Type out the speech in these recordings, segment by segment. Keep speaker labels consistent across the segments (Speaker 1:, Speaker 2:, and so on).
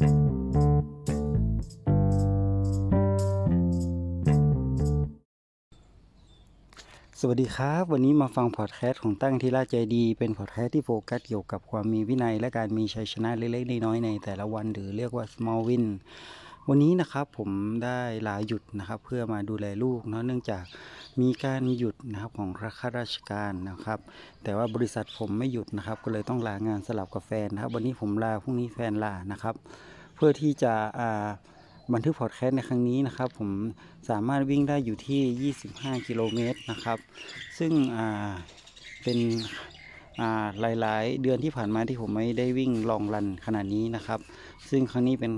Speaker 1: สวัสดีครับ วันนี้มาฟังพอดแคสต์ของตั้งทีละใจดี เป็นพอดแคสต์ที่โฟกัสเกี่ยวกับความมีวินัย และการมีชัยชนะเล็กๆน้อยๆในแต่ละวัน หรือเรียกว่า small win วันนี้นะครับผมได้ลาหยุดนะครับ เพื่อมาดูแลลูกเนาะเนื่องจากมีการหยุดนะครับของข้าราชการนะครับ แต่ว่าบริษัทผมไม่หยุดนะครับ ก็เลยต้องลางานสลับกับแฟนนะครับ วันนี้ผมลาพรุ่งนี้แฟนลานะครับ เพื่อที่จะอ่าบันทึกพอดแคสต์ในครั้งนี้นะครับ ผมสามารถวิ่งได้อยู่ที่ 25 กิโลเมตรนะครับ ซึ่งอ่าเป็น หลาย ๆ เดือนที่ผ่านมาที่ผมไม่ได้วิ่งลองรันขนาดนี้นะครับ ซึ่งครั้งนี้เป็น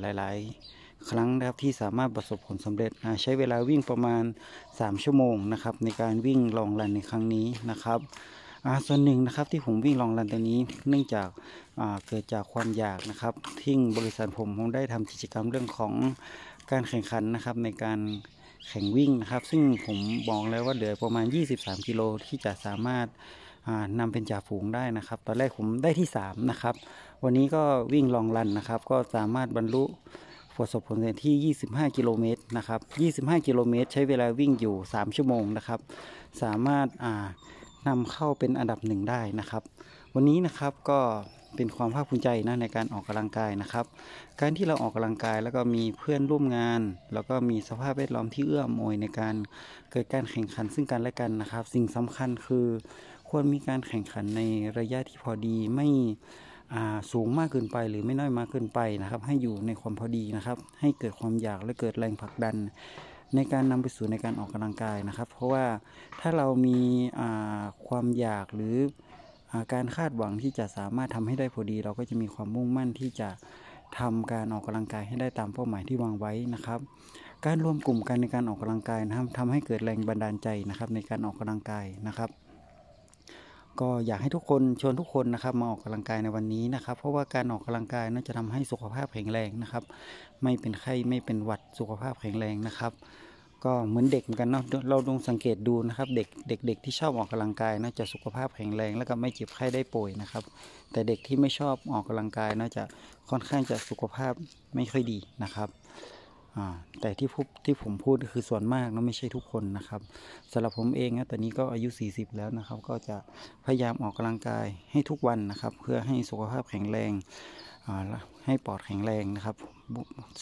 Speaker 1: หลาย ๆ ครั้งนะครับที่สามารถประสบผลสำเร็จใช้เวลาวิ่งประมาณ 3 ชั่วโมงนะครับในการวิ่งลองรันในครั้งนี้นะครับส่วนหนึ่งนะครับที่ผมวิ่งลองรันตัวนี้เนื่องจากาเกิดจากความอยากนะครับที่บริษัทผมผมได้ทำกิจกรรมเรื่องของการแข่งขันนะครับในการแข่งวิ่งนะครับ ซึ่งผมบอกแล้วว่าเหลือประมาณ 23 กิโลที่จะสามารถ อ่านำเป็นจ่าฝูงได้นะครับ ตอนแรกผมได้ที่3นะครับ วันนี้ก็วิ่งลองรันนะครับ ก็สามารถบรรลุประสบผลสำเร็จที่ 25 กิโลเมตรนะครับ 25 กิโลเมตร ใช้เวลาวิ่งอยู่ 3 ชั่วโมงนะครับ สามารถอ่านำเข้าเป็นอันดับหนึ่งได้นะครับ วันนี้นะครับก็เป็นความภาคภูมิใจนะในการออกกำลังกายนะครับ การที่เราออกกำลังกายแล้วก็มีเพื่อนร่วมงาน แล้วก็มีสภาพแวดล้อมที่เอื้ออำนวยในการเกิดการแข่งขันซึ่งกันและกันนะครับ สิ่งสำคัญคือ ควรมีการแข่งขันในระยะที่พอดีไม่สูงมากเกินไปหรือไม่น้อยมากเกินไปนะครับ ให้อยู่ในความพอดีนะครับ ให้เกิดความอยากและเกิดแรงผลักดัน ในการนำไปสู่ในการออกกำลังกายนะครับ เพราะว่าถ้าเรามีความอยากหรืออการคาดหวังที่จะสามารถทำให้ได้พอดี เราก็จะมีความมุ่งมั่นที่จะทำการออกกำลังกายให้ได้ตามเป้าหมายที่วางไว้นะครับ การรวมกลุ่มกันในการออกกำลังกายนะครับทำให้เกิดแรงบันดาลใจนะครับในการออกกำลังกายนะครับ ก็อยากให้ทุกคนชวนทุกคนนะครับมาออกกำลังกายในวันนี้นะครับ เพราะว่าการออกกำลังกายน่าจะทำให้สุขภาพแข็งแรงนะครับ ไม่เป็นไข้ไม่เป็นหวัดสุขภาพแข็งแรงนะครับ ก็เหมือนเด็กเหมือนกันเนาะเราลองสังเกตดูนะครับเด็กเด็กๆที่ชอบออกกำลังกายน่าจะสุขภาพแข็งแรง แล้วก็ไม่เจ็บไข้ได้ป่วยนะครับ แต่เด็กที่ไม่ชอบออกกำลังกายน่าจะค่อนข้างจะสุขภาพไม่ค่อยดีนะครับ แต่ที่พูดที่ผมพูดคือส่วนมากนะไม่ใช่ทุกคนนะครับสำหรับผมเองนะตอนนี้ก็อายุ 40 แล้วนะครับ ก็จะพยายามออกกำลังกายให้ทุกวันนะครับ เพื่อให้สุขภาพแข็งแรงให้ปอดแข็งแรงนะครับ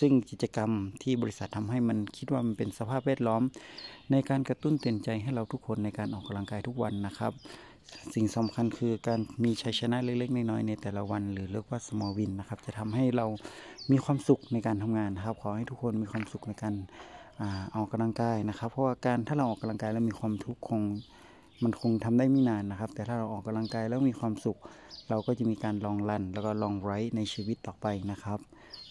Speaker 1: ซึ่งกิจกรรมที่บริษัททำให้มันคิดว่ามันเป็นสภาพแวดล้อม ในการกระตุ้นเตือนใจให้เราทุกคนในการออกกำลังกายทุกวันนะครับ สิ่งสำคัญคือการมีชัยชนะเล็กๆ น้อยๆในแต่ละวัน หรือเรียกว่า small win นะครับ จะทำให้เรามีความสุขในการทำงานนะครับ ขอให้ทุกคนมีความสุขในการอ่าออกกำลังกายนะครับ เพราะว่าการถ้าเราออกกำลังกายแล้วมีความทุกข์คงมันคงทำได้ไม่นานนะครับ แต่ถ้าเราออกกำลังกายแล้วมีความสุข เราก็จะมีการลองรัน แล้วก็ลองไรในชีวิตต่อไปนะครับ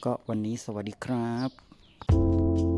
Speaker 1: ก็วันนี้สวัสดีครับ